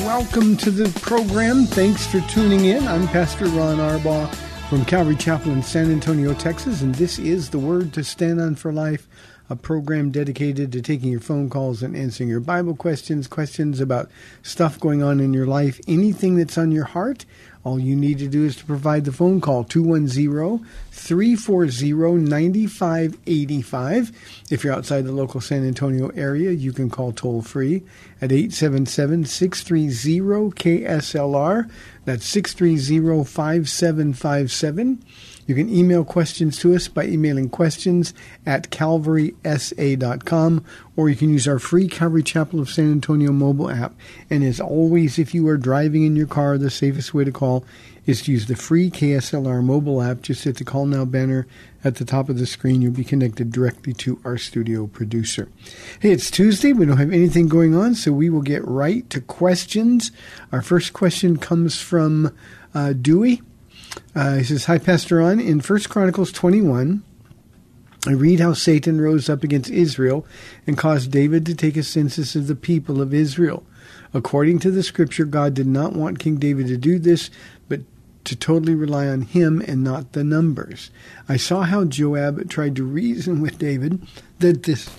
Welcome to the program. Thanks for tuning in. I'm Pastor Ron Arbaugh from Calvary Chapel in San Antonio, Texas, and this is the Word to Stand On for Life, a program dedicated to taking your phone calls and answering your Bible questions, questions about stuff going on in your life, anything that's on your heart. All you need to do is to provide the phone call 210 340 9585. If you're outside the local San Antonio area, you can call toll free at 877 630 KSLR. That's 630 5757. You can email questions to us by emailing questions at calvarysa.com, or you can use our free Calvary Chapel of San Antonio mobile app. And as always, if you are driving in your car, the safest way to call is to use the free KSLR mobile app. Just hit the Call Now banner at the top of the screen. You'll be connected directly to our studio producer. Hey, it's Tuesday. We don't have anything going on, so we will get right to questions. Our first question comes from uh, Dewey. Uh, he says, Hi, Pastor Ron. In 1 Chronicles 21, I read how Satan rose up against Israel and caused David to take a census of the people of Israel. According to the scripture, God did not want King David to do this, but to totally rely on him and not the numbers. I saw how Joab tried to reason with David that this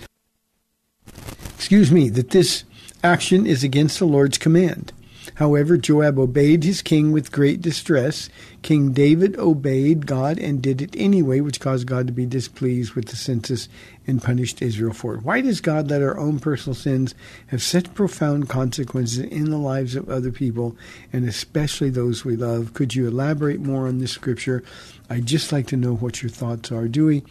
excuse me, that this action is against the Lord's command. However, Joab obeyed his king with great distress. King David obeyed God and did it anyway, which caused God to be displeased with the census and punished Israel for it. Why does God let our own personal sins have such profound consequences in the lives of other people, and especially those we love? Could you elaborate more on this scripture? I'd just like to know what your thoughts are. Dewey,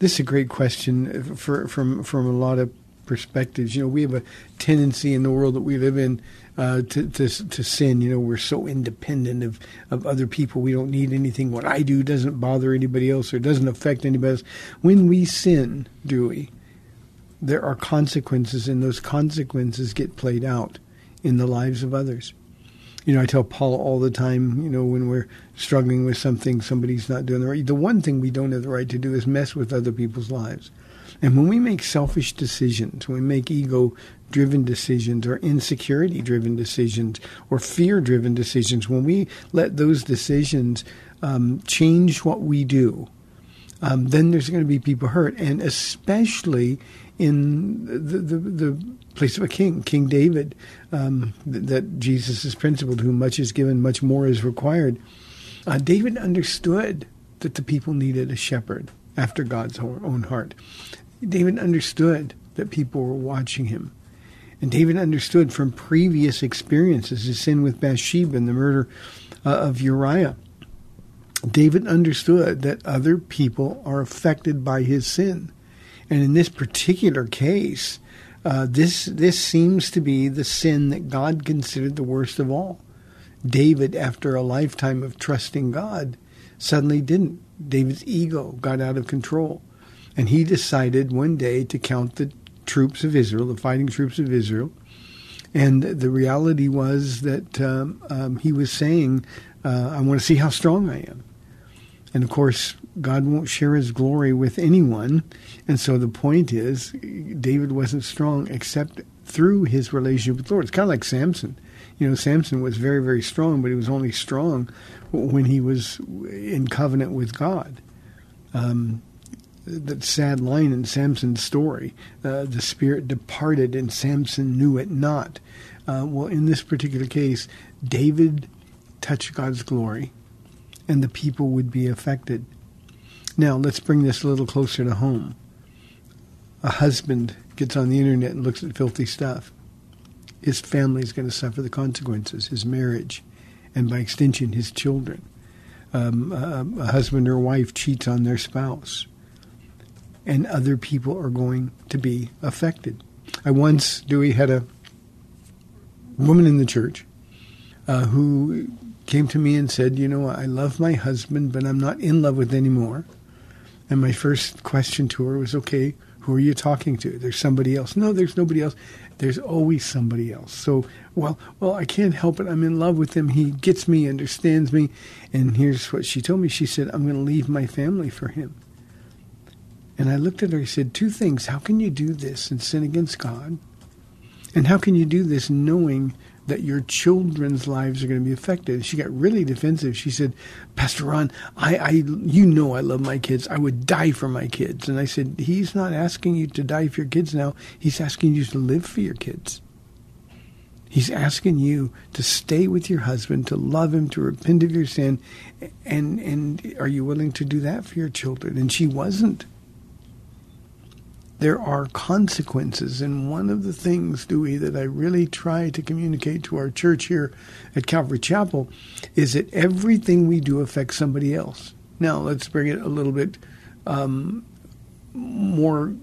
this is a great question for, from, from a lot of perspectives. You know, we have a tendency in the world that we live in uh, to, to to sin. You know, we're so independent of, of other people. We don't need anything. What I do doesn't bother anybody else or doesn't affect anybody else. When we sin, do we? There are consequences, and those consequences get played out in the lives of others. You know, I tell Paula all the time, you know, when we're struggling with something, somebody's not doing the right. The one thing we don't have the right to do is mess with other people's lives. And when we make selfish decisions, when we make ego driven decisions or insecurity driven decisions or fear driven decisions, when we let those decisions um, change what we do, um, then there's going to be people hurt. And especially in the, the, the place of a king, King David, um, th- that Jesus is principled, whom much is given, much more is required. Uh, David understood that the people needed a shepherd after God's own heart. David understood that people were watching him. And David understood from previous experiences his sin with Bathsheba and the murder uh, of Uriah. David understood that other people are affected by his sin. And in this particular case, uh, this this seems to be the sin that God considered the worst of all. David, after a lifetime of trusting God, suddenly didn't. David's ego got out of control. And he decided one day to count the troops of Israel, the fighting troops of Israel, And the reality was that um, um, he was saying, uh, I want to see how strong I am. And of course, God won't share his glory with anyone. And so the point is, David wasn't strong except through his relationship with the Lord. It's kind of like Samson. You know, Samson was very, very strong, but he was only strong when he was in covenant with God. Um, that sad line in Samson's story uh, the spirit departed and Samson knew it not. Uh, well, in this particular case, David touched God's glory and the people would be affected. Now, let's bring this a little closer to home. A husband gets on the internet and looks at filthy stuff. His family is going to suffer the consequences, his marriage, and by extension, his children. Um, a, a husband or wife cheats on their spouse, and other people are going to be affected. I once, Dewey, had a woman in the church uh, who came to me and said, You know, I love my husband, but I'm not in love with anymore. And my first question to her was, Okay, who are you talking to? There's somebody else. No, there's nobody else. There's always somebody else. So, well, well, I can't help it. I'm in love with him. He gets me, understands me. And here's what she told me. She said, I'm going to leave my family for him. And I looked at her. I said, Two things. How can you do this and sin against God? And how can you do this knowing that your children's lives are going to be affected. She got really defensive. She said, Pastor Ron, I, I, you know I love my kids. I would die for my kids. And I said, He's not asking you to die for your kids now. He's asking you to live for your kids. He's asking you to stay with your husband, to love him, to repent of your sin. And, and are you willing to do that for your children? And she wasn't there are consequences. And one of the things, Dewey, that I really try to communicate to our church here at Calvary Chapel is that everything we do affects somebody else. Now, let's bring it a little bit um, more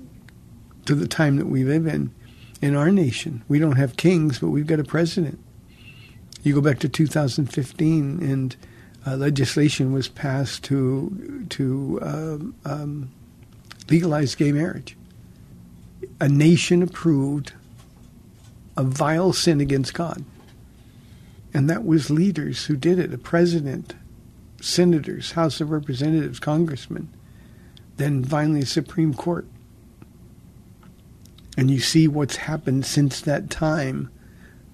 to the time that we live in. In our nation, we don't have kings, but we've got a president. You go back to 2015, and uh, legislation was passed to to uh, um, legalize gay marriage a nation approved a vile sin against God. And that was leaders who did it a president, senators, House of Representatives, congressmen, then finally Supreme Court. And you see what's happened since that time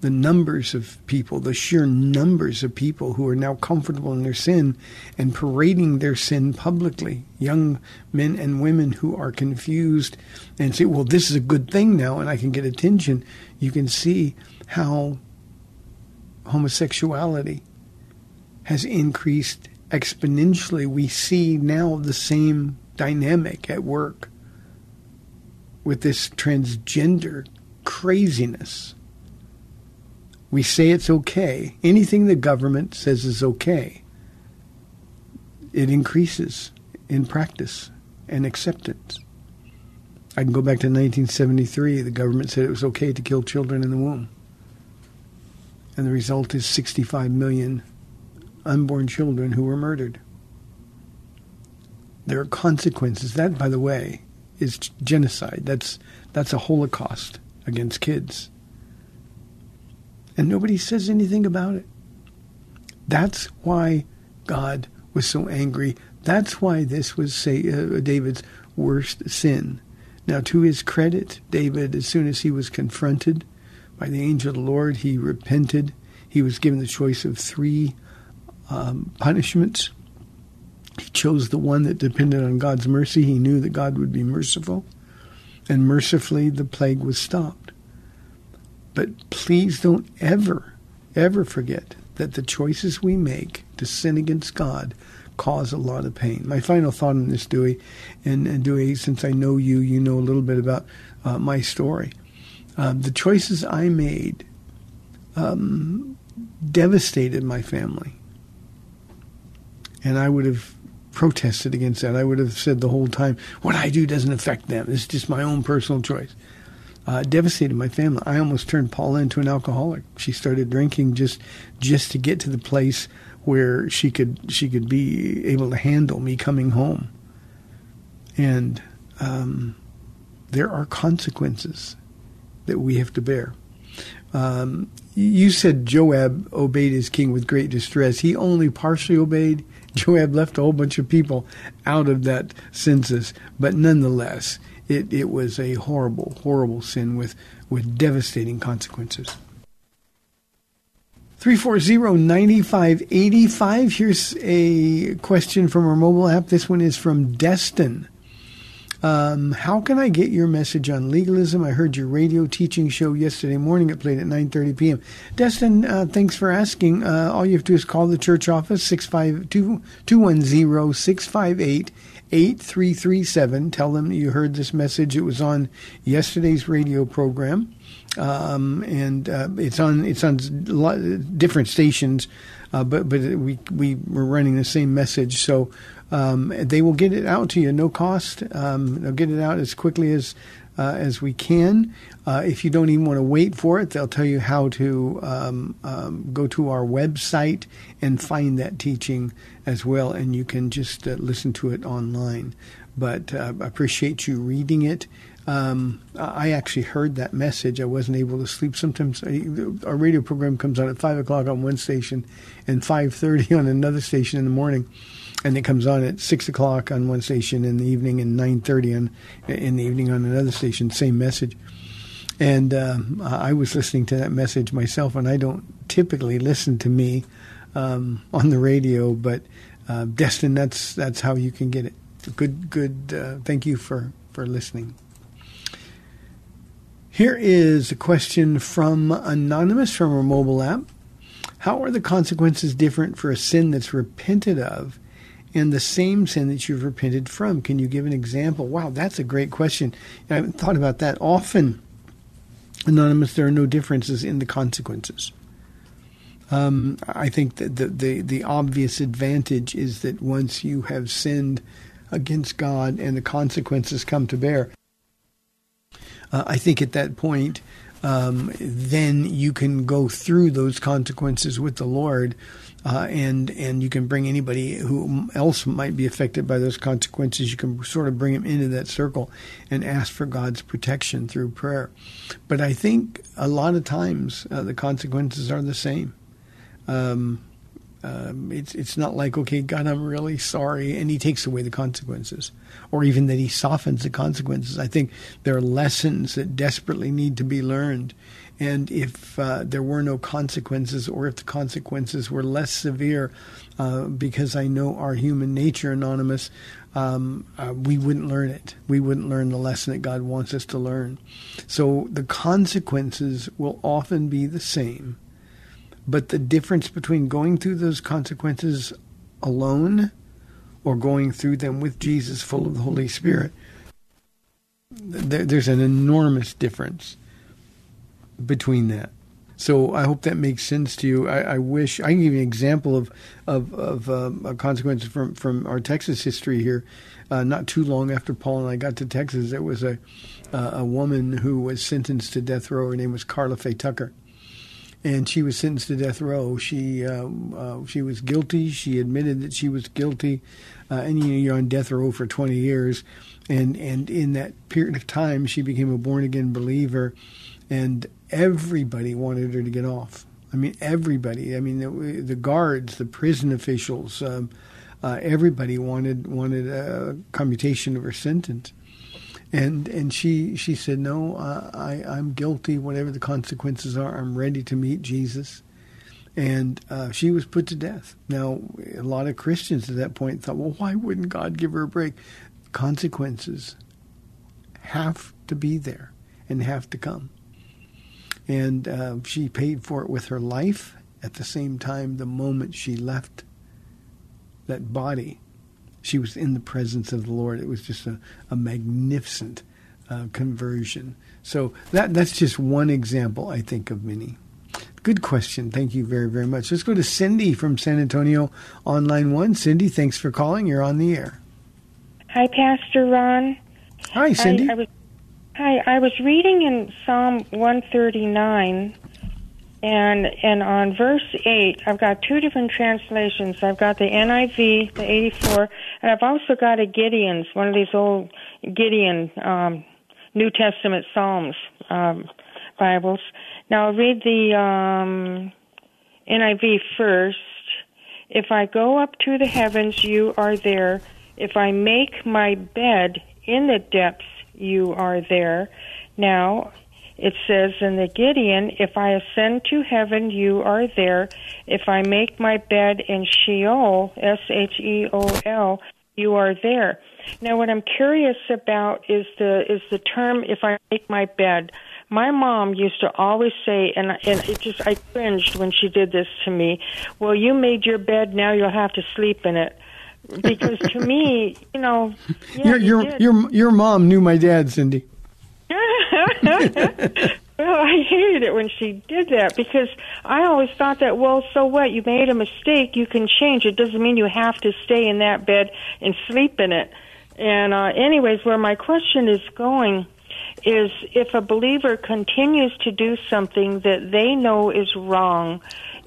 the numbers of people, the sheer numbers of people who are now comfortable in their sin and parading their sin publicly. Young men and women who are confused and say, well, this is a good thing now and I can get attention. You can see how homosexuality has increased exponentially. We see now the same dynamic at work with this transgender craziness we say it's okay. Anything the government says is okay, it increases in practice and acceptance. I can go back to 1973. The government said it was okay to kill children in the womb. And the result is 65 million unborn children who were murdered. There are consequences. That, by the way, is genocide. That's, that's a holocaust against kids and nobody says anything about it. That's why God was so angry. That's why this was say, uh, David's worst sin. Now, to his credit, David, as soon as he was confronted by the angel of the Lord, he repented. He was given the choice of three um, punishments. He chose the one that depended on God's mercy. He knew that God would be merciful. And mercifully, the plague was stopped. But please don't ever, ever forget that the choices we make to sin against God cause a lot of pain. My final thought on this, Dewey, and, and Dewey, since I know you, you know a little bit about uh, my story. Uh, the choices I made um, devastated my family. And I would have protested against that. I would have said the whole time, what I do doesn't affect them. It's just my own personal choice uh, devastated my family. I almost turned Paula into an alcoholic. She started drinking just just to get to the place where she could she could be able to handle me coming home. And um, there are consequences that we have to bear. Um, you said Joab obeyed his king with great distress. He only partially obeyed. Joab left a whole bunch of people out of that census, but nonetheless, it, it was a horrible, horrible sin with, with devastating consequences. 340-9585. Here's a question from our mobile app. This one is from Destin. Um, how can I get your message on legalism? I heard your radio teaching show yesterday morning. It played at 9.30 p.m. Destin, uh, thanks for asking. Uh, all you have to do is call the church office, 210-658-8337. Tell them you heard this message. It was on yesterday's radio program. Um, and uh, it's on it's on different stations, uh, but but we we were running the same message. So um, they will get it out to you, no cost. Um, they'll get it out as quickly as uh, as we can. Uh, if you don't even want to wait for it, they'll tell you how to um, um go to our website and find that teaching as well, and you can just uh, listen to it online. But uh, I appreciate you reading it. Um, I actually heard that message. I wasn't able to sleep. Sometimes I, our radio program comes on at five o'clock on one station and five thirty on another station in the morning and it comes on at six o'clock on one station in the evening and nine thirty in the evening on another station. Same message. And um, I was listening to that message myself, and I don't typically listen to me um, on the radio, but uh, Destin, that's that's how you can get it. Good, good. Uh, thank you for for listening. Here is a question from Anonymous from our mobile app. How are the consequences different for a sin that's repented of and the same sin that you've repented from? Can you give an example? Wow, that's a great question. I haven't thought about that often. Anonymous, there are no differences in the consequences. Um, I think that the, the, the obvious advantage is that once you have sinned against God and the consequences come to bear, uh, I think at that point, um, then you can go through those consequences with the Lord uh, and and you can bring anybody who else might be affected by those consequences. You can sort of bring them into that circle and ask for God's protection through prayer. But I think a lot of times uh, the consequences are the same. Um, um, it's it's not like okay, God, I'm really sorry, and He takes away the consequences, or even that He softens the consequences. I think there are lessons that desperately need to be learned, and if uh, there were no consequences, or if the consequences were less severe, uh, because I know our human nature, Anonymous, um, uh, we wouldn't learn it. We wouldn't learn the lesson that God wants us to learn. So the consequences will often be the same, but the difference between going through those consequences alone or going through them with Jesus, full of the Holy Spirit, there, there's an enormous difference between that. So I hope that makes sense to you. I, I wish I can give you an example of of, of um, a consequence from from our Texas history here. Uh, not too long after Paula and I got to Texas, there was a uh, a woman who was sentenced to death row. Her name was Karla Faye Tucker, and she was sentenced to death row. She um, uh, she was guilty. She admitted that she was guilty, uh, and you know, you're on death row for 20 years, and and in that period of time, she became a born again believer and everybody wanted her to get off. I mean, everybody. I mean, the, the guards, the prison officials, um, uh, everybody wanted wanted a commutation of her sentence. And and she she said, no, uh, I I'm guilty. Whatever the consequences are, I'm ready to meet Jesus. And uh, she was put to death. Now, a lot of Christians at that point thought, well, why wouldn't God give her a break? Consequences have to be there and have to come and uh, she paid for it with her life. At the same time, the moment she left that body, she was in the presence of the Lord. It was just a, a magnificent uh, conversion. So that that's just one example, I think, of many. Good question. Thank you very, very much. Let's go to Cindy from San Antonio on line one. Cindy, thanks for calling. You're on the air. Hi, Pastor Ron. Hi, Cindy. I, I was Hi, I was reading in Psalm 139 and and on verse 8, I've got two different translations. I've got the NIV, the 84, and I've also got a Gideon's, one of these old Gideon um, New Testament Psalms um, Bibles. Now I'll read the um, NIV first. If I go up to the heavens, you are there. If I make my bed in the depths, you are there. Now, it says in the Gideon, if I ascend to heaven, you are there. If I make my bed in Sheol, S H E O L, you are there. Now, what I'm curious about is the is the term "if I make my bed." My mom used to always say, and and it just I cringed when she did this to me. Well, you made your bed, now you'll have to sleep in it. Because to me, you know, yeah, your your your your mom knew my dad, Cindy. well, I hated it when she did that because I always thought that, well, so what? You made a mistake. You can change. It doesn't mean you have to stay in that bed and sleep in it. And, uh, anyways, where my question is going is if a believer continues to do something that they know is wrong,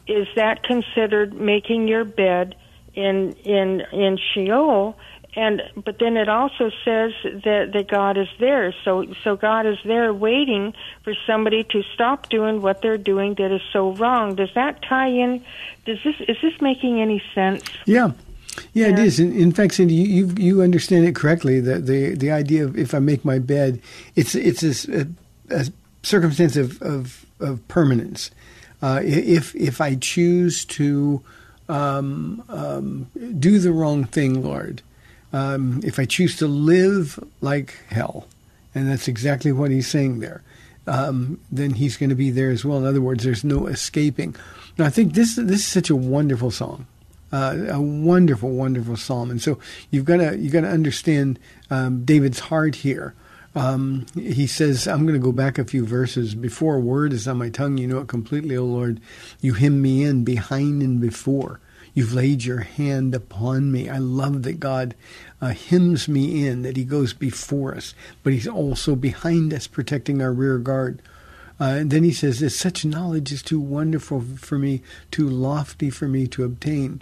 is that considered making your bed in, in, in Sheol? And but then it also says that that God is there. So so God is there waiting for somebody to stop doing what they're doing that is so wrong. Does that tie in? Does this is this making any sense? Yeah. Yeah, it Yeah. is. In, in fact, Cindy, you, you you understand it correctly. The the the idea of if I make my bed, it's it's a- a circumstance of of, of permanence. Uh, if if I choose to um, um, do the wrong thing, Lord, um, if I choose to live like hell, and that's exactly what he's saying there, um, then he's going to be there as well. In other words, there's no escaping. Now, I think this this is such a wonderful song, uh, a wonderful, wonderful psalm, and so you've got to you got to understand um, David's heart here. Um, he says, I'm going to go back a few verses. Before a word is on my tongue, you know it completely, O Lord. You hem me in behind and before. You've laid your hand upon me. I love that God uh, hems me in, that He goes before us, but He's also behind us, protecting our rear guard. Uh, and then he says, "This such knowledge is too wonderful for me, too lofty for me to obtain,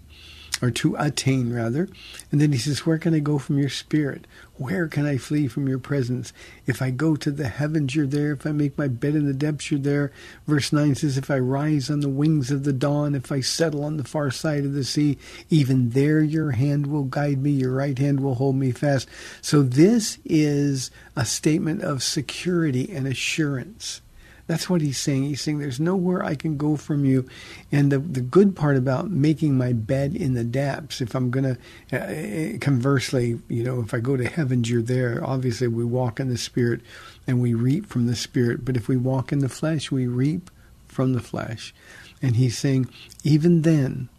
or to attain, rather." And then he says, "Where can I go from your spirit? Where can I flee from your presence? If I go to the heavens, you're there. If I make my bed in the depths, you're there." Verse nine says, "If I rise on the wings of the dawn, if I settle on the far side of the sea, even there your hand will guide me, your right hand will hold me fast." So this is a statement of security and assurance. That's what he's saying. He's saying there's nowhere I can go from you. And the the good part about making my bed in the depths, if I'm going to, uh, conversely, you know, if I go to heavens, you're there. Obviously, we walk in the spirit and we reap from the spirit. But if we walk in the flesh, we reap from the flesh. And he's saying, even then,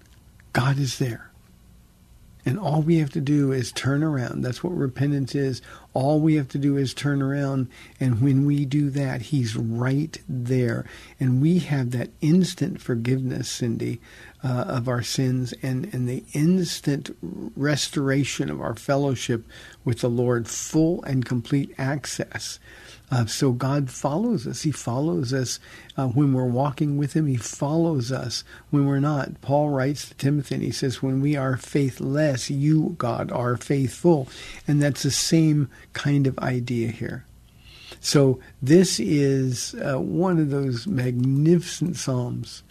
God is there. And all we have to do is turn around. That's what repentance is. All we have to do is turn around. And when we do that, He's right there. And we have that instant forgiveness, Cindy, uh, of our sins and, and the instant restoration of our fellowship with the Lord, full and complete access. Uh, so God follows us. He follows us uh, when we're walking with Him. He follows us when we're not. Paul writes to Timothy and he says, When we are faithless, you, God, are faithful. And that's the same kind of idea here. So this is uh, one of those magnificent Psalms.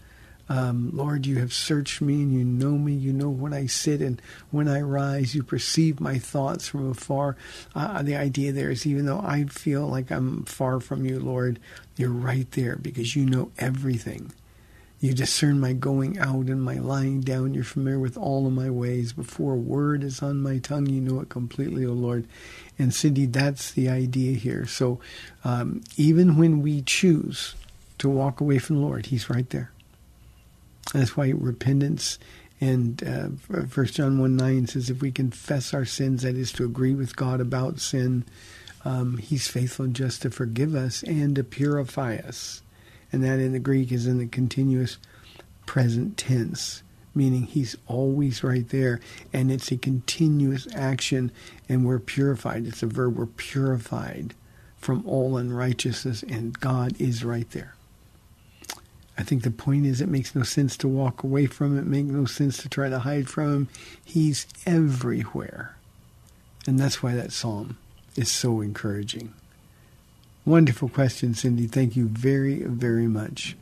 Um, Lord, you have searched me and you know me. You know when I sit and when I rise. You perceive my thoughts from afar. Uh, the idea there is even though I feel like I'm far from you, Lord, you're right there because you know everything. You discern my going out and my lying down. You're familiar with all of my ways. Before a word is on my tongue, you know it completely, O Lord. And Cindy, that's the idea here. So um, even when we choose to walk away from the Lord, He's right there. That's why repentance and uh, First John one nine says, if we confess our sins, that is to agree with God about sin, um, He's faithful and just to forgive us and to purify us. And that in the Greek is in the continuous present tense, meaning He's always right there, and it's a continuous action, and we're purified. It's a verb. We're purified from all unrighteousness, and God is right there. I think the point is it makes no sense to walk away from it, makes no sense to try to hide from him. He's everywhere. And that's why that psalm is so encouraging. Wonderful question, Cindy. Thank you very, very much.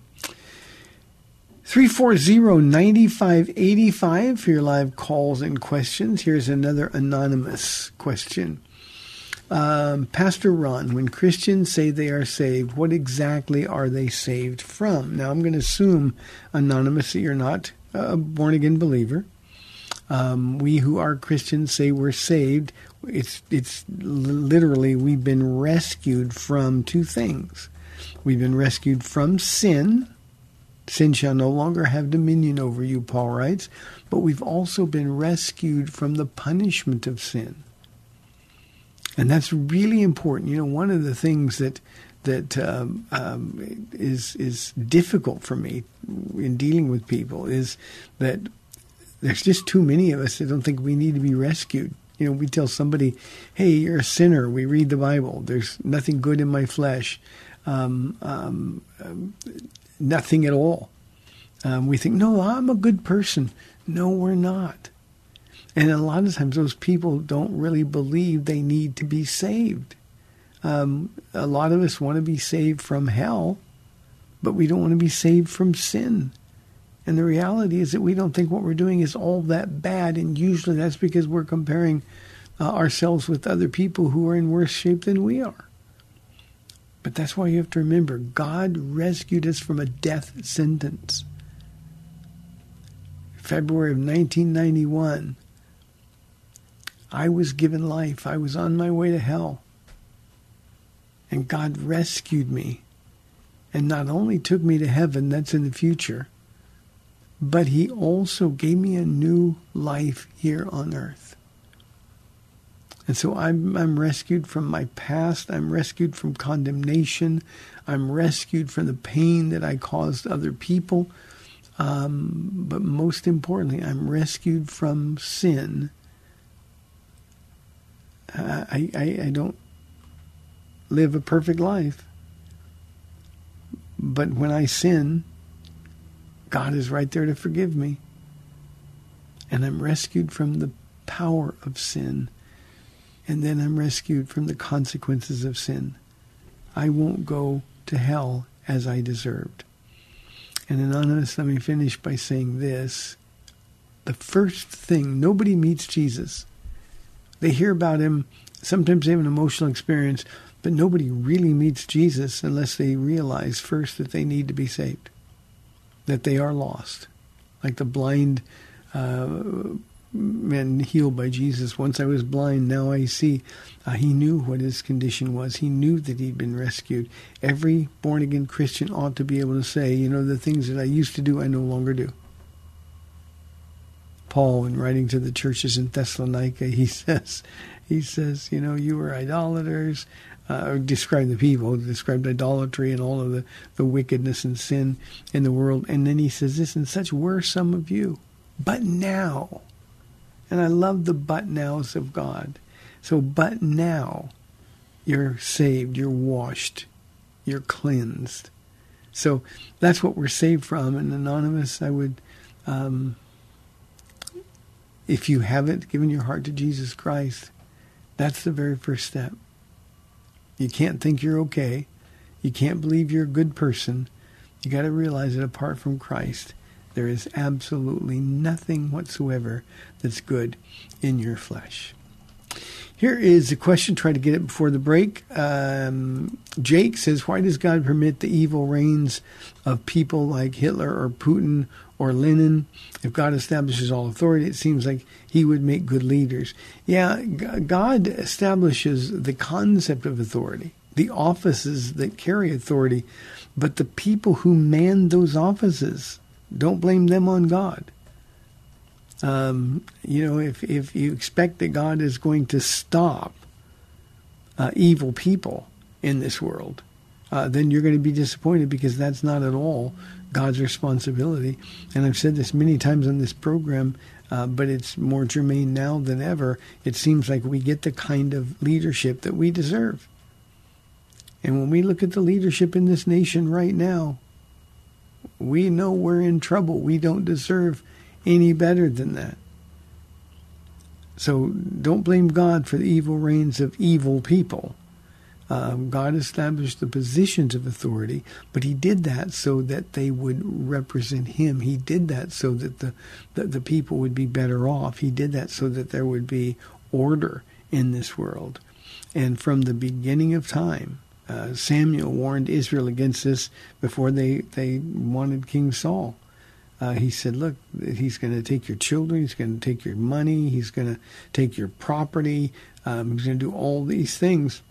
340-9585 for your live calls and questions. Here's another anonymous question. Um, Pastor Ron, when Christians say they are saved, what exactly are they saved from? Now, I'm going to assume, anonymous, that you're not a born again believer. Um, we who are Christians say we're saved. It's it's literally we've been rescued from two things. We've been rescued from sin. Sin shall no longer have dominion over you, Paul writes. But we've also been rescued from the punishment of sin. And that's really important. You know, one of the things that that um, um, is is difficult for me in dealing with people is that there's just too many of us that don't think we need to be rescued. You know, we tell somebody, "Hey, you're a sinner." We read the Bible. There's nothing good in my flesh, um, um, um nothing at all. Um, we think, "No, I'm a good person." No, we're not. And a lot of times, those people don't really believe they need to be saved. Um, a lot of us want to be saved from hell, but we don't want to be saved from sin. And the reality is that we don't think what we're doing is all that bad, and usually that's because we're comparing uh, ourselves with other people who are in worse shape than we are. But that's why you have to remember God rescued us from a death sentence. February of 1991, I was given life. I was on my way to hell. And God rescued me and not only took me to heaven, that's in the future, but He also gave me a new life here on earth. And so I'm, I'm rescued from my past. I'm rescued from condemnation. I'm rescued from the pain that I caused other people. Um, but most importantly, I'm rescued from sin. I, I, I don't live a perfect life. But when I sin, God is right there to forgive me. And I'm rescued from the power of sin. And then I'm rescued from the consequences of sin. I won't go to hell as I deserved. And Anonymous, let me finish by saying this. The first thing, nobody meets Jesus. They hear about him, sometimes they have an emotional experience, but nobody really meets Jesus unless they realize first that they need to be saved, that they are lost. Like the blind uh, man healed by Jesus. Once I was blind, now I see. Uh, he knew what his condition was. He knew that he'd been rescued. Every born again Christian ought to be able to say, you know, the things that I used to do, I no longer do. Paul, in writing to the churches in Thessalonica, he says, he says, you know, you were idolaters, uh, describe the people, described idolatry and all of the, the wickedness and sin in the world. And then he says this, and such were some of you. But now, and I love the but nows of God. So, but now, you're saved, you're washed, you're cleansed. So that's what we're saved from. And Anonymous, I would, um, if you haven't given your heart to Jesus Christ, that's the very first step. You can't think you're okay. You can't believe you're a good person. You got to realize that apart from Christ, there is absolutely nothing whatsoever that's good in your flesh. Here is a question. Try to get it before the break. Um, Jake says, "Why does God permit the evil reigns of people like Hitler or Putin or Lenin. If God establishes all authority, it seems like He would make good leaders." Yeah, God establishes the concept of authority, the offices that carry authority, but the people who man those offices, don't blame them on God. Um, you know, if if you expect that God is going to stop uh, evil people in this world, uh, then you're going to be disappointed because that's not at all God's responsibility. And I've said this many times on this program, uh, but it's more germane now than ever. It seems like we get the kind of leadership that we deserve. And when we look at the leadership in this nation right now, we know we're in trouble. We don't deserve any better than that. So don't blame God for the evil reigns of evil people. Um, God established the positions of authority, but He did that so that they would represent Him. He did that so that the, the, the people would be better off. He did that so that there would be order in this world. And from the beginning of time, uh, Samuel warned Israel against this before they, they wanted King Saul. Uh, he said, Look, he's going to take your children, he's going to take your money, he's going to take your property, um, he's going to do all these things.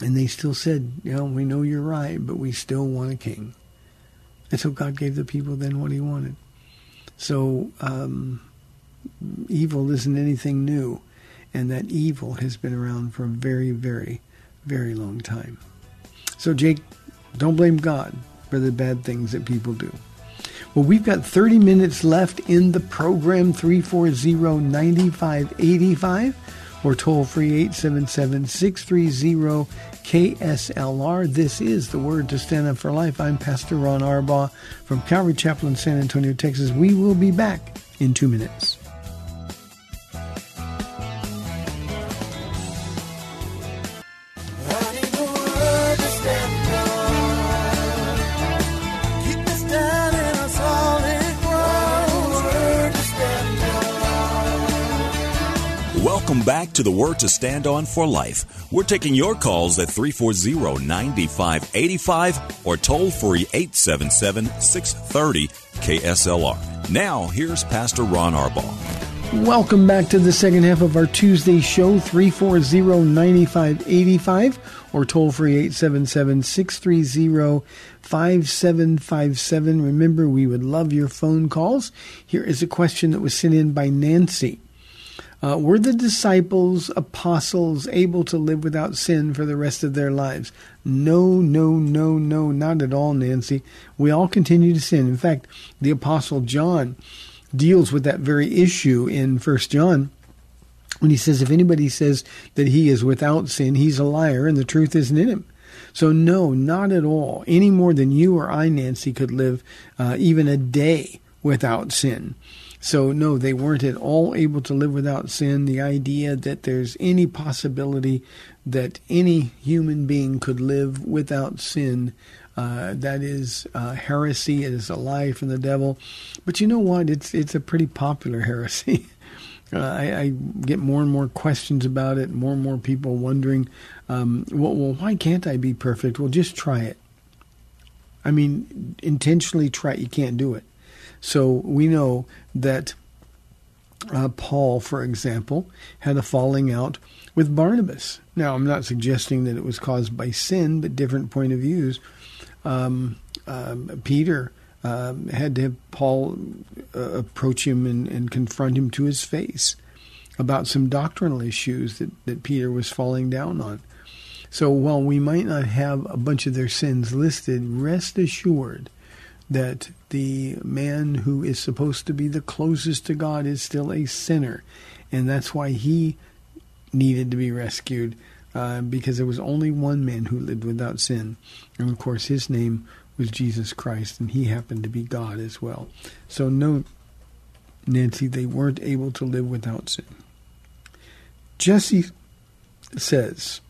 And they still said, You know, we know you're right, but we still want a king. And so God gave the people then what he wanted. So um, evil isn't anything new, and that evil has been around for a very, very, very long time. So, Jake, don't blame God for the bad things that people do. Well, we've got 30 minutes left in the program 340 9585 or toll free 877 630 KSLR. This is the Word to Stand Up for Life. I'm Pastor Ron Arbaugh from Calvary Chapel in San Antonio, Texas. We will be back in two minutes. Back to the Word to Stand On for Life. We're taking your calls at 340 9585 or toll free 877 630 KSLR. Now, here's Pastor Ron Arbaugh. Welcome back to the second half of our Tuesday show, 340 9585 or toll free 877 630 5757. Remember, we would love your phone calls. Here is a question that was sent in by Nancy. Uh, were the disciples, apostles, able to live without sin for the rest of their lives? No, no, no, no, not at all, Nancy. We all continue to sin. In fact, the apostle John deals with that very issue in First John when he says, if anybody says that he is without sin, he's a liar and the truth isn't in him. So, no, not at all. Any more than you or I, Nancy, could live uh, even a day without sin. So, no, they weren't at all able to live without sin. The idea that there's any possibility that any human being could live without sin, uh, that is uh, heresy. It is a lie from the devil. But you know what? It's it's a pretty popular heresy. Uh, I, I get more and more questions about it. More and more people wondering, um, well, well, why can't I be perfect? Well, just try it. I mean, intentionally try it. You can't do it. So we know that uh, Paul, for example, had a falling out with Barnabas. Now, I'm not suggesting that it was caused by sin, but different point of views. Um, um, Peter um, had to have Paul uh, approach him and, and confront him to his face about some doctrinal issues that, that Peter was falling down on. So while we might not have a bunch of their sins listed, rest assured that the man who is supposed to be the closest to God is still a sinner. And that's why he needed to be rescued, uh, because there was only one man who lived without sin. And of course, his name was Jesus Christ, and he happened to be God as well. So, no, Nancy, they weren't able to live without sin. Jesse says,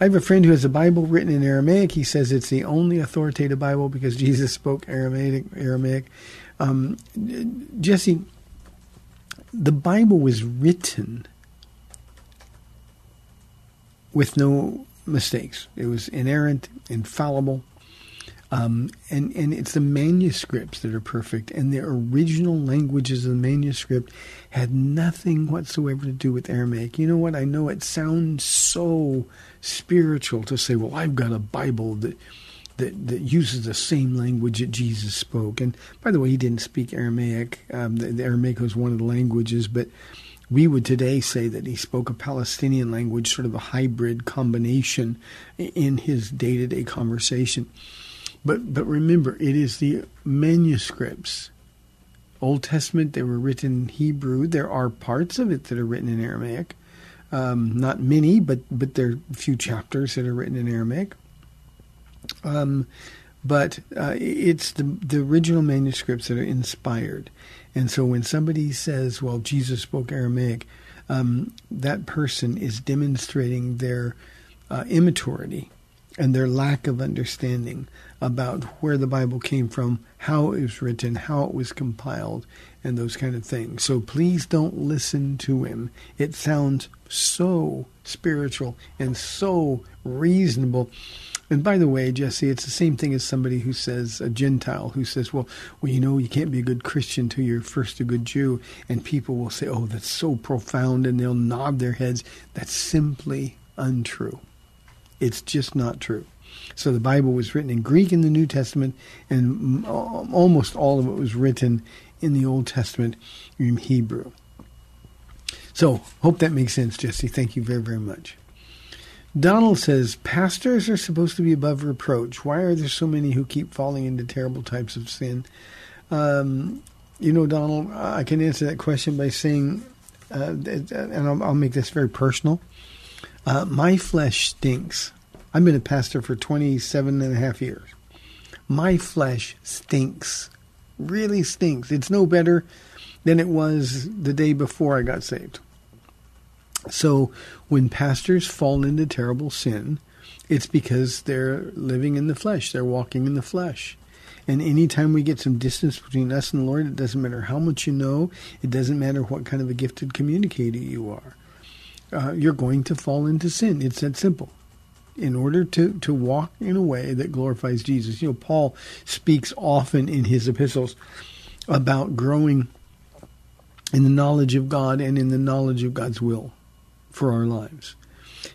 I have a friend who has a Bible written in Aramaic. He says it's the only authoritative Bible because Jesus spoke Aramaic. Aramaic. Um, Jesse, the Bible was written with no mistakes. It was inerrant, infallible. Um, and, and it's the manuscripts that are perfect, and the original languages of the manuscript had nothing whatsoever to do with Aramaic. You know what? I know it sounds so spiritual to say, well, I've got a Bible that that, that uses the same language that Jesus spoke. And by the way, he didn't speak Aramaic. Um, the, the Aramaic was one of the languages, but we would today say that he spoke a Palestinian language, sort of a hybrid combination in his day to day conversation. But but remember, it is the manuscripts. Old Testament, they were written in Hebrew. There are parts of it that are written in Aramaic. Um, not many, but but there are a few chapters that are written in Aramaic. Um, but uh, it's the the original manuscripts that are inspired. And so when somebody says, "Well, Jesus spoke Aramaic," um, that person is demonstrating their uh, immaturity and their lack of understanding about where the Bible came from, how it was written, how it was compiled, and those kind of things. So please don't listen to him. It sounds so spiritual and so reasonable. And by the way, Jesse, it's the same thing as somebody who says, a Gentile who says, well, well, you know, you can't be a good Christian till you're first a good Jew. And people will say, oh, that's so profound, and they'll nod their heads. That's simply untrue. It's just not true. So the Bible was written in Greek in the New Testament, and almost all of it was written in the Old Testament in Hebrew. So, hope that makes sense, Jesse. Thank you very, very much. Donald says, Pastors are supposed to be above reproach. Why are there so many who keep falling into terrible types of sin? Um, you know, Donald, I can answer that question by saying, uh, and I'll, I'll, make this very personal. Uh, my flesh stinks. I've been a pastor for 27 and a half years. My flesh stinks. Really stinks. It's no better than it was the day before I got saved. So when pastors fall into terrible sin, it's because they're living in the flesh, they're walking in the flesh. And anytime we get some distance between us and the Lord, it doesn't matter how much you know, it doesn't matter what kind of a gifted communicator you are. Uh, you're going to fall into sin. It's that simple. In order to, to walk in a way that glorifies Jesus. You know, Paul speaks often in his epistles about growing in the knowledge of God and in the knowledge of God's will for our lives.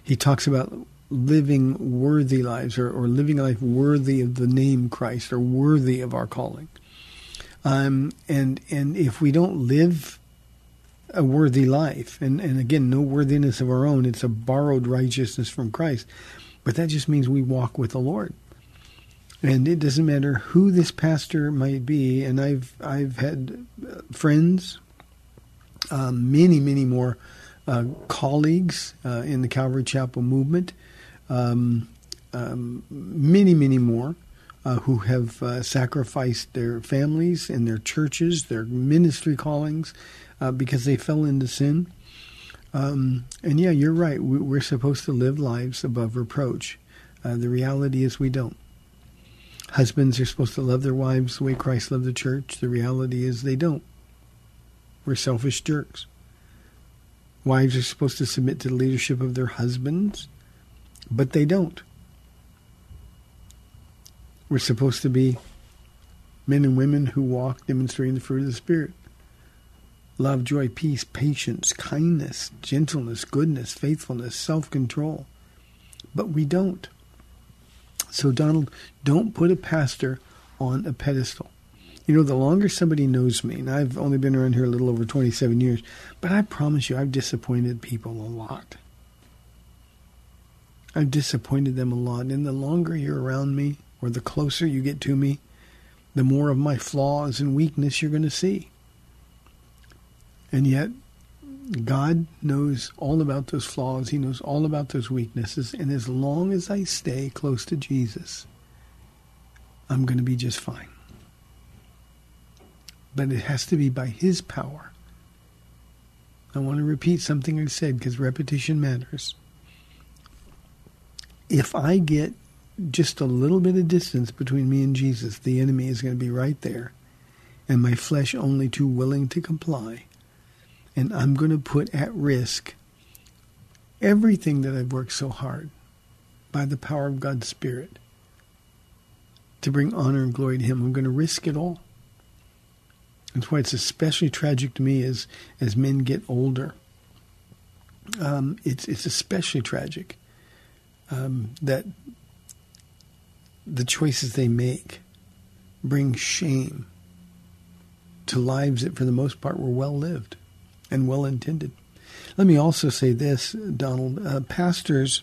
He talks about living worthy lives or, or living a life worthy of the name Christ or worthy of our calling. Um, and and if we don't live a worthy life, and, and again, no worthiness of our own, it's a borrowed righteousness from Christ, but that just means we walk with the Lord. And it doesn't matter who this pastor might be, and I've I've had friends, um, many many more uh, colleagues uh, in the Calvary Chapel movement, um, um, many, many more uh, who have uh, sacrificed their families and their churches, their ministry callings, uh, because they fell into sin. Um, and yeah, you're right. We're supposed to live lives above reproach. Uh, the reality is we don't. Husbands are supposed to love their wives the way Christ loved the church. The reality is they don't. We're selfish jerks. Wives are supposed to submit to the leadership of their husbands, but they don't. We're supposed to be men and women who walk demonstrating the fruit of the Spirit love, joy, peace, patience, kindness, gentleness, goodness, faithfulness, self control. But we don't. So, Donald, don't put a pastor on a pedestal. You know, the longer somebody knows me, and I've only been around here a little over 27 years, but I promise you, I've disappointed people a lot. I've disappointed them a lot. And the longer you're around me, or the closer you get to me, the more of my flaws and weakness you're going to see. And yet, God knows all about those flaws. He knows all about those weaknesses. And as long as I stay close to Jesus, I'm going to be just fine but it has to be by His power. I want to repeat something I said because repetition matters. If I get just a little bit of distance between me and Jesus, the enemy is going to be right there, and my flesh only too willing to comply. And I'm going to put at risk everything that I've worked so hard by the power of God's Spirit to bring honor and glory to Him. I'm going to risk it all. That's why it's especially tragic to me as as men get older. Um, it's it's especially tragic um, that the choices they make bring shame to lives that, for the most part, were well lived and well intended. Let me also say this, Donald. Uh, pastors,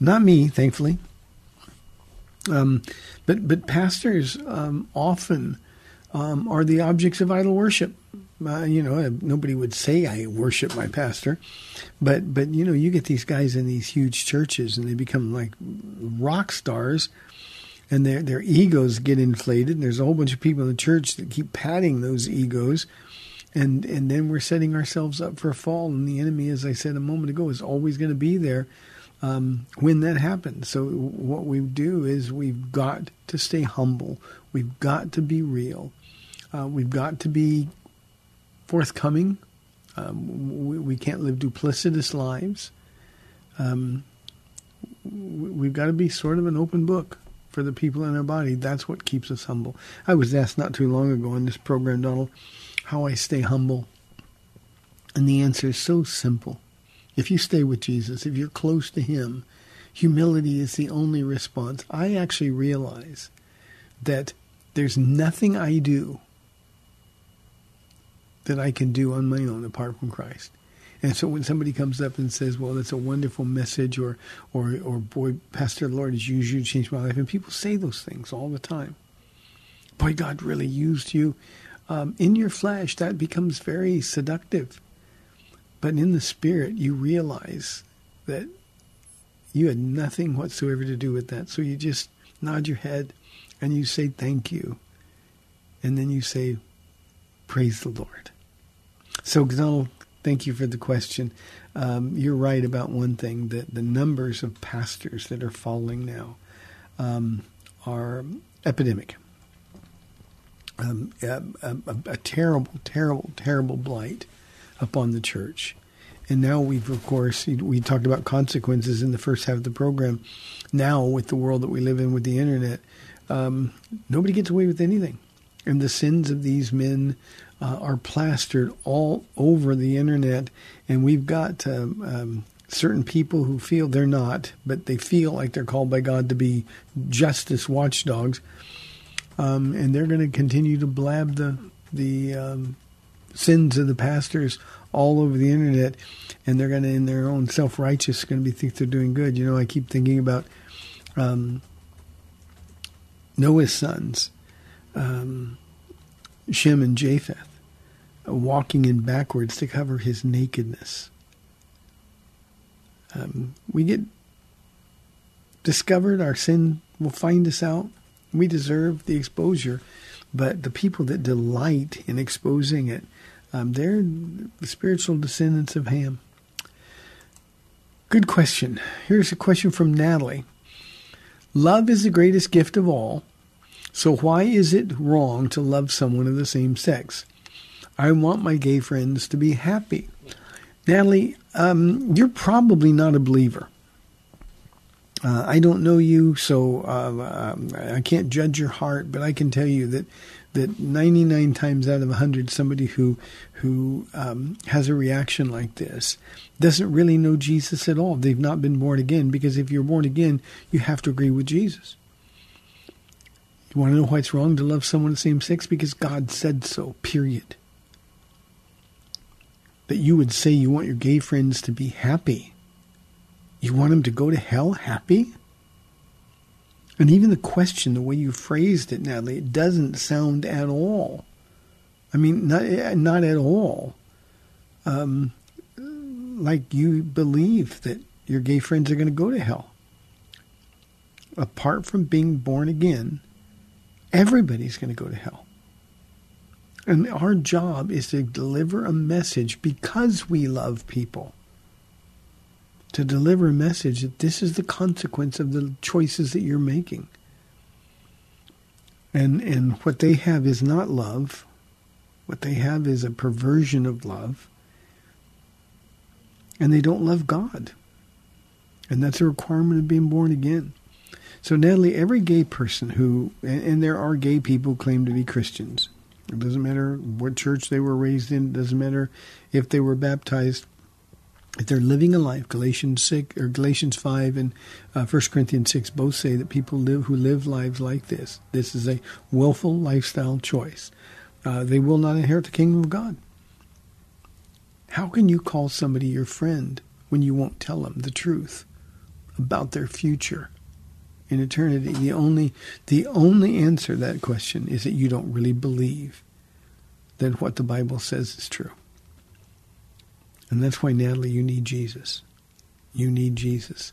not me, thankfully, um, but but pastors um, often um, are the objects of idol worship. Uh, you know, nobody would say I worship my pastor, but but you know, you get these guys in these huge churches and they become like rock stars, and their their egos get inflated. And there's a whole bunch of people in the church that keep patting those egos, and and then we're setting ourselves up for fall. And the enemy, as I said a moment ago, is always going to be there, um, when that happens. So what we do is we've got to stay humble. We've got to be real. Uh, we've got to be forthcoming. Um, we, we, can't live duplicitous lives. Um, we've got to be sort of an open book for the people in our body. That's what keeps us humble. I was asked not too long ago in this program, Donald, how I stay humble. And the answer is so simple. If you stay with Jesus, if you're close to Him, humility is the only response. I actually realize that there's nothing I do that I can do on my own apart from Christ. And so when somebody comes up and says, "Well, that's a wonderful message," or, or, or, "Boy, Pastor, Lord has used you to change my life," and people say those things all the time. Boy, God really used you. Um, in your flesh, that becomes very seductive. But in the spirit, you realize that you had nothing whatsoever to do with that. So you just nod your head and you say thank you. And then you say, Praise the Lord. So, Donald, thank you for the question. Um, you're right about one thing that the numbers of pastors that are falling now um, are epidemic. Um, a, a, a, terrible, terrible, terrible blight upon the church. And now we've, of course, we talked about consequences in the first half of the program. Now, with the world that we live in with the internet, um, nobody gets away with anything. And the sins of these men uh, are plastered all over the internet. And we've got um, um, certain people who feel they're not, but they feel like they're called by God to be justice watchdogs. Um, and they're going to continue to blab the the um, sins of the pastors all over the internet, and they're going to, in their own self righteous, going to be think they're doing good. You know, I keep thinking about um, Noah's sons, um, Shem and Japheth, walking in backwards to cover his nakedness. Um, we get discovered, our sin will find us out. We deserve the exposure, but the people that delight in exposing it um, they're the spiritual descendants of Ham. Good question. Here's a question from Natalie. Love is the greatest gift of all. So why is it wrong to love someone of the same sex? I want my gay friends to be happy. Natalie, um, you're probably not a believer. Uh, I don't know you, so uh, um, I can't judge your heart, but I can tell you that that 99 times out of 100 somebody who who um, has a reaction like this doesn't really know Jesus at all. They've not been born again because if you're born again, you have to agree with Jesus. You want to know why it's wrong to love someone the same sex? Because God said so, period. That you would say you want your gay friends to be happy. You want them to go to hell happy? And even the question, the way you phrased it, Natalie, it doesn't sound at all. I mean, not not at all. Um, like you believe that your gay friends are going to go to hell. Apart from being born again, everybody's going to go to hell. And our job is to deliver a message because we love people to deliver a message that this is the consequence of the choices that you're making. And and what they have is not love. What they have is a perversion of love. And they don't love God. And that's a requirement of being born again. So Natalie, every gay person who and, and there are gay people who claim to be Christians. It doesn't matter what church they were raised in, it doesn't matter if they were baptized if they're living a life, Galatians six or Galatians five and uh, 1 Corinthians six both say that people live who live lives like this. This is a willful lifestyle choice. Uh, they will not inherit the kingdom of God. How can you call somebody your friend when you won't tell them the truth about their future in eternity? The only the only answer to that question is that you don't really believe that what the Bible says is true. And that's why, Natalie, you need Jesus. You need Jesus.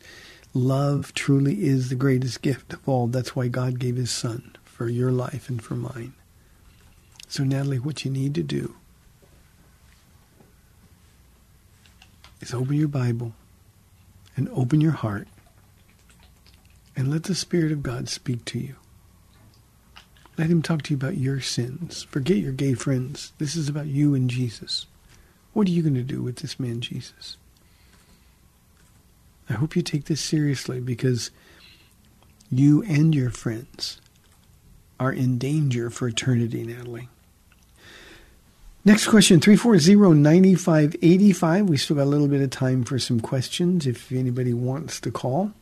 Love truly is the greatest gift of all. That's why God gave his son for your life and for mine. So, Natalie, what you need to do is open your Bible and open your heart and let the Spirit of God speak to you. Let him talk to you about your sins. Forget your gay friends. This is about you and Jesus. What are you going to do with this man, Jesus? I hope you take this seriously because you and your friends are in danger for eternity, Natalie. Next question, 340-9585. We still got a little bit of time for some questions if anybody wants to call.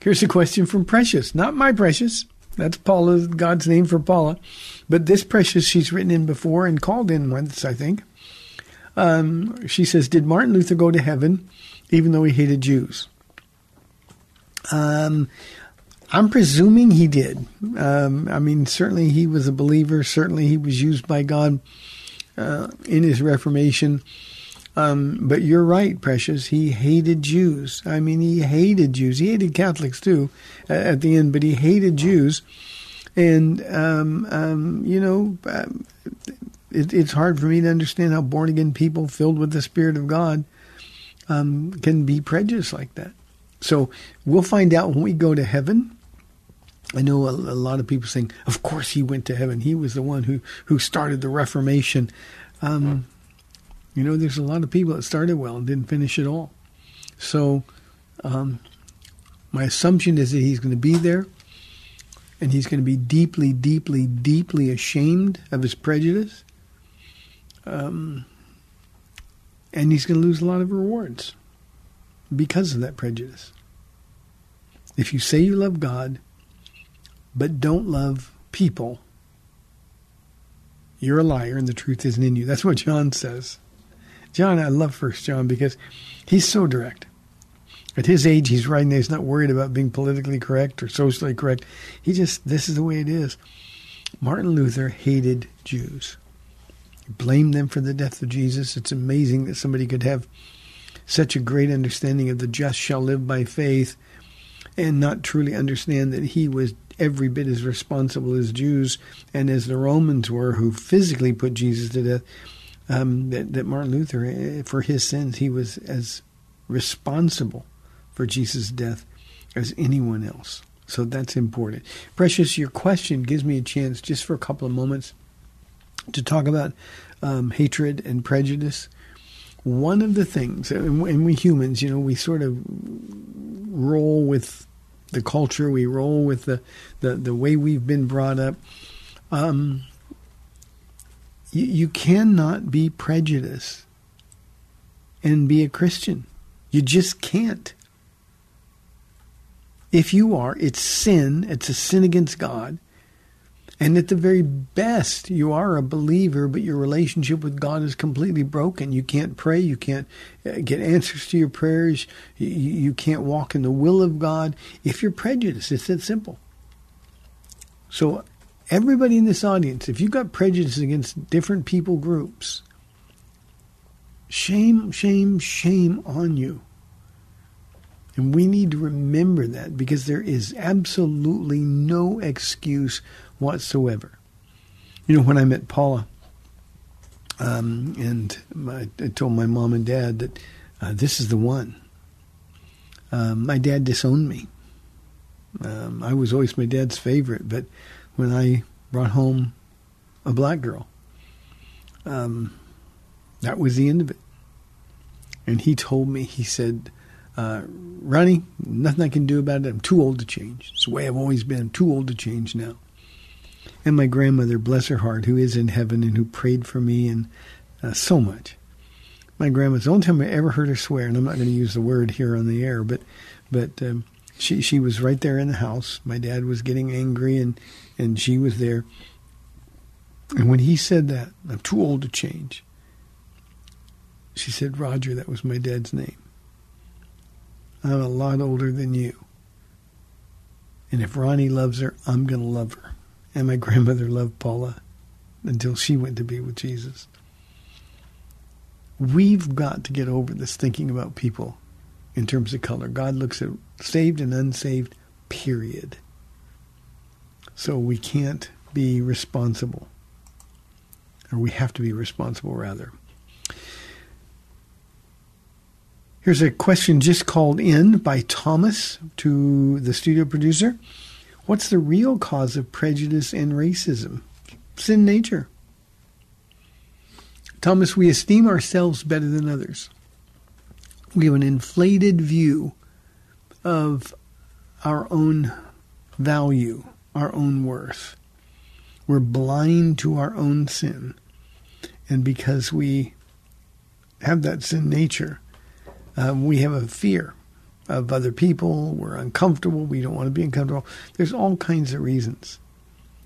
Here's a question from Precious. Not my Precious. That's Paula, God's name for Paula. But this Precious, she's written in before and called in once, I think. Um, she says, Did Martin Luther go to heaven even though he hated Jews? Um, I'm presuming he did. Um, I mean, certainly he was a believer. Certainly he was used by God uh, in his Reformation. Um, but you're right, Precious. He hated Jews. I mean, he hated Jews. He hated Catholics too uh, at the end, but he hated Jews. And, um, um, you know, um, it, it's hard for me to understand how born again people filled with the Spirit of God um, can be prejudiced like that. So we'll find out when we go to heaven. I know a, a, lot of people saying, "Of course he went to heaven. He was the one who who started the Reformation." Um, you know, there's a lot of people that started well and didn't finish at all. So, um, my assumption is that he's going to be there, and he's going to be deeply, deeply, deeply ashamed of his prejudice, um, and he's going to lose a lot of rewards because of that prejudice. If you say you love God, but don't love people, you're a liar and the truth isn't in you. That's what John says. John, I love First John because he's so direct. At his age, he's writing He's not worried about being politically correct or socially correct. He just, this is the way it is. Martin Luther hated Jews. He blamed them for the death of Jesus. It's amazing that somebody could have such a great understanding of the just shall live by faith and not truly understand that he was every bit as responsible as Jews and as the Romans were who physically put Jesus to death. Um, that, that Martin Luther, eh, for his sins, he was as responsible for Jesus' death as anyone else. So that's important. Precious, your question gives me a chance just for a couple of moments to talk about um, hatred and prejudice one of the things, and we humans, you know, we sort of roll with the culture, we roll with the, the, the way we've been brought up. Um, you, you cannot be prejudiced and be a Christian. You just can't. If you are, it's sin. It's a sin against God. And at the very best, you are a believer, but your relationship with God is completely broken. You can't pray. You can't uh, get answers to your prayers. You, you can't walk in the will of God if you're prejudiced. It's that simple. So, everybody in this audience, if you've got prejudice against different people groups, shame, shame, shame on you. And we need to remember that because there is absolutely no excuse whatsoever. You know, when I met Paula, um, and my, I told my mom and dad that uh, this is the one. Um, my dad disowned me. Um, I was always my dad's favorite, but when I brought home a black girl, um, that was the end of it. And he told me, he said, uh, Ronnie, nothing I can do about it. I'm too old to change. It's the way I've always been. I'm too old to change now and my grandmother, bless her heart, who is in heaven and who prayed for me and uh, so much. My grandma's the only time I ever heard her swear, and I'm not going to use the word here on the air, but but um, she she was right there in the house. My dad was getting angry, and and she was there. And when he said that, I'm too old to change. She said, Roger, that was my dad's name. I'm a lot older than you. And if Ronnie loves her, I'm going to love her. And my grandmother loved Paula until she went to be with Jesus. We've got to get over this thinking about people in terms of color. God looks at saved and unsaved, period. So we can't be responsible, or we have to be responsible rather. Here's a question just called in by Thomas to the studio producer. What's the real cause of prejudice and racism? Sin nature. Thomas, we esteem ourselves better than others. We have an inflated view of our own value, our own worth. We're blind to our own sin. And because we have that sin nature, uh, we have a fear of other people. We're uncomfortable. We don't want to be uncomfortable. There's all kinds of reasons.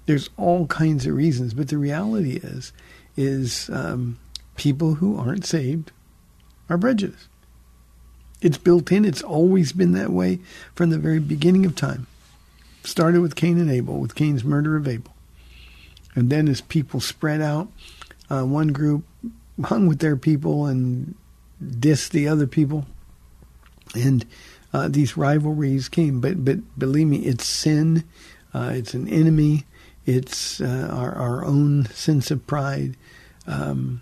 There's all kinds of reasons. But the reality is, is um, people who aren't saved are prejudiced. It's built in. It's always been that way from the very beginning of time. Started with Cain and Abel, with Cain's murder of Abel. And then as people spread out, uh, one group hung with their people and dissed the other people. And uh, these rivalries came. But, but believe me, it's sin. Uh, it's an enemy. It's uh, our, our own sense of pride. Um,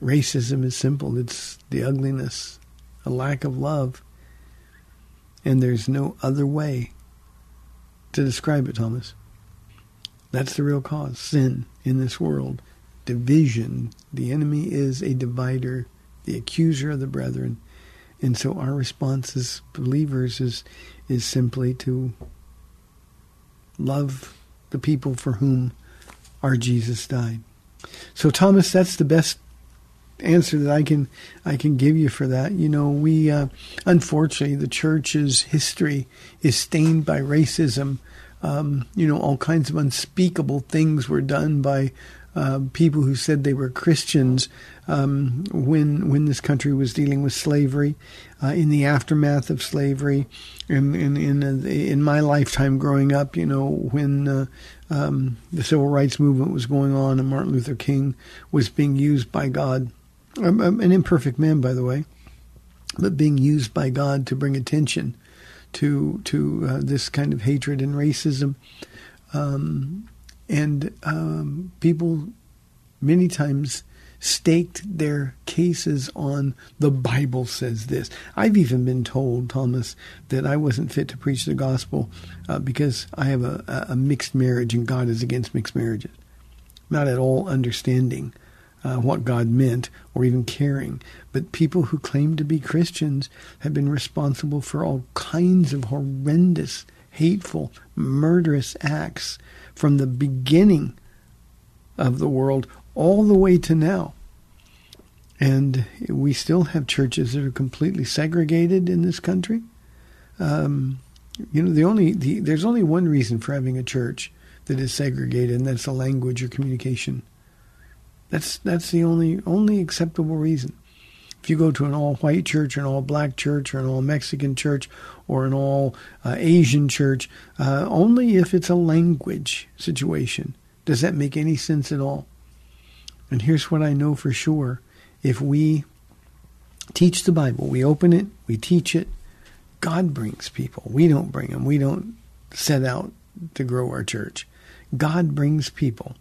racism is simple. It's the ugliness, a lack of love. And there's no other way to describe it, Thomas. That's the real cause. Sin in this world. Division. The enemy is a divider, the accuser of the brethren. And so our response as believers is is simply to love the people for whom our Jesus died. So Thomas, that's the best answer that I can I can give you for that. You know, we uh, unfortunately the church's history is stained by racism. Um, you know, all kinds of unspeakable things were done by uh, people who said they were Christians um, when when this country was dealing with slavery, uh, in the aftermath of slavery, in in in, uh, in, my lifetime growing up, you know, when uh, um, the civil rights movement was going on and Martin Luther King was being used by God I'm, I'm an imperfect man, by the way, but being used by God to bring attention to to uh, this kind of hatred and racism, um, and um, people many times staked their cases on the Bible says this. I've even been told, Thomas, that I wasn't fit to preach the gospel uh, because I have a, a mixed marriage and God is against mixed marriages. Not at all understanding uh, what God meant or even caring. But people who claim to be Christians have been responsible for all kinds of horrendous, hateful, murderous acts from the beginning of the world all the way to now. And we still have churches that are completely segregated in this country. Um, you know, the only the, there's only one reason for having a church that is segregated, and that's the language or communication. That's that's the only only acceptable reason. If you go to an all white church or an all black church or an all Mexican church or an all uh, Asian church, uh, only if it's a language situation does that make any sense at all. And here's what I know for sure: if we teach the Bible, we open it, we teach it, God brings people. We don't bring them. We don't set out to grow our church. God brings people.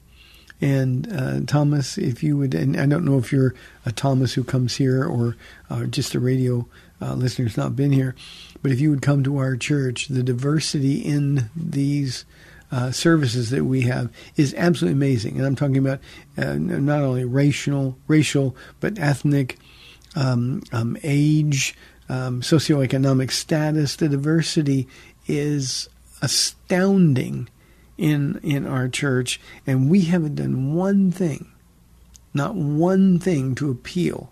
And uh, Thomas, if you would, and I don't know if you're a Thomas who comes here or uh, just a radio uh, listener who's not been here, but if you would come to our church, the diversity in these uh, services that we have is absolutely amazing. And I'm talking about uh, not only racial, racial, but ethnic, um, um, age, um, socioeconomic status. The diversity is astounding in in our church, and we haven't done one thing, not one thing to appeal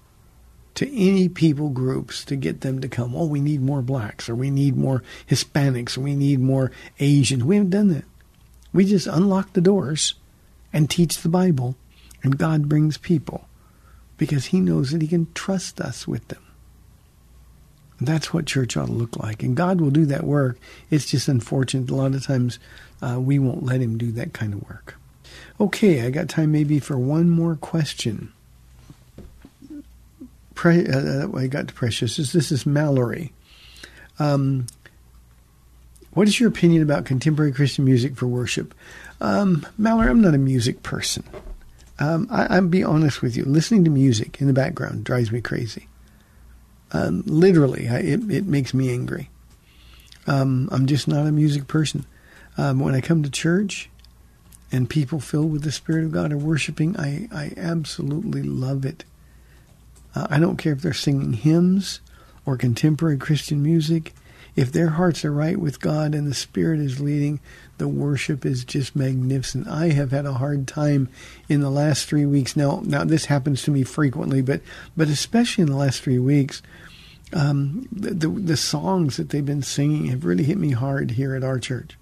to any people groups to get them to come. Oh, we need more blacks, or we need more Hispanics, or we need more Asians. We haven't done that. We just unlock the doors and teach the Bible, and God brings people because He knows that He can trust us with them. That's what church ought to look like. And God will do that work. It's just unfortunate. A lot of times uh, we won't let Him do that kind of work. Okay, I got time maybe for one more question. Pre- uh, I got to Precious. This This is Mallory. Um, what is your opinion about contemporary Christian music for worship? Um, Mallory, I'm not a music person. Um, I, I'll be honest with you. Listening to music in the background drives me crazy. Um, literally, I, it, it makes me angry. Um, I'm just not a music person. Um, when I come to church and people filled with the Spirit of God are worshiping, I, I absolutely love it. Uh, I don't care if they're singing hymns or contemporary Christian music. If their hearts are right with God and the Spirit is leading, the worship is just magnificent. I have had a hard time in the last three weeks. Now, now this happens to me frequently, but but especially in the last three weeks, um, the, the, the songs that they've been singing have really hit me hard here at our church.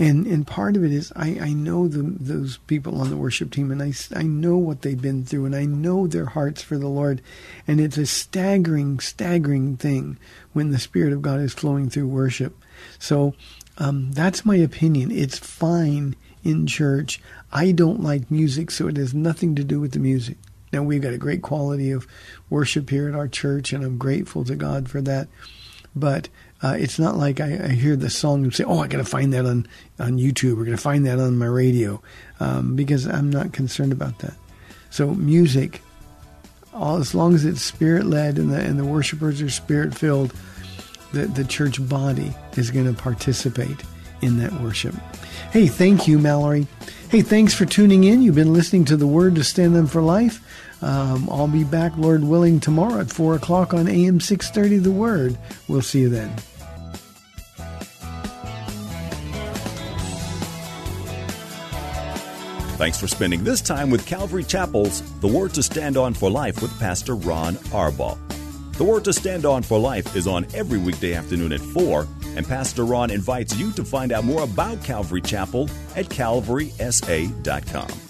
And and part of it is I, I know the, those people on the worship team, and I, I know what they've been through, and I know their hearts for the Lord. And it's a staggering, staggering thing when the Spirit of God is flowing through worship. So um, that's my opinion. It's fine in church. I don't like music, so it has nothing to do with the music. Now, we've got a great quality of worship here at our church, and I'm grateful to God for that. But uh, it's not like I, I, hear the song and say, "Oh, I got to find that on on YouTube. We're going to find that on my radio," um, because I'm not concerned about that. So music, all as long as it's spirit led and the and the worshipers are spirit filled, the the church body is going to participate in that worship. Hey, thank you, Mallory. Hey, thanks for tuning in. You've been listening to the Word to Stand On for Life. Um, I'll be back, Lord willing, tomorrow at 4 o'clock on AM 630 The Word. We'll see you then. Thanks for spending this time with Calvary Chapel's The Word to Stand On for Life with Pastor Ron Arbaugh. The Word to Stand On for Life is on every weekday afternoon at 4, and Pastor Ron invites you to find out more about Calvary Chapel at calvarysa.com.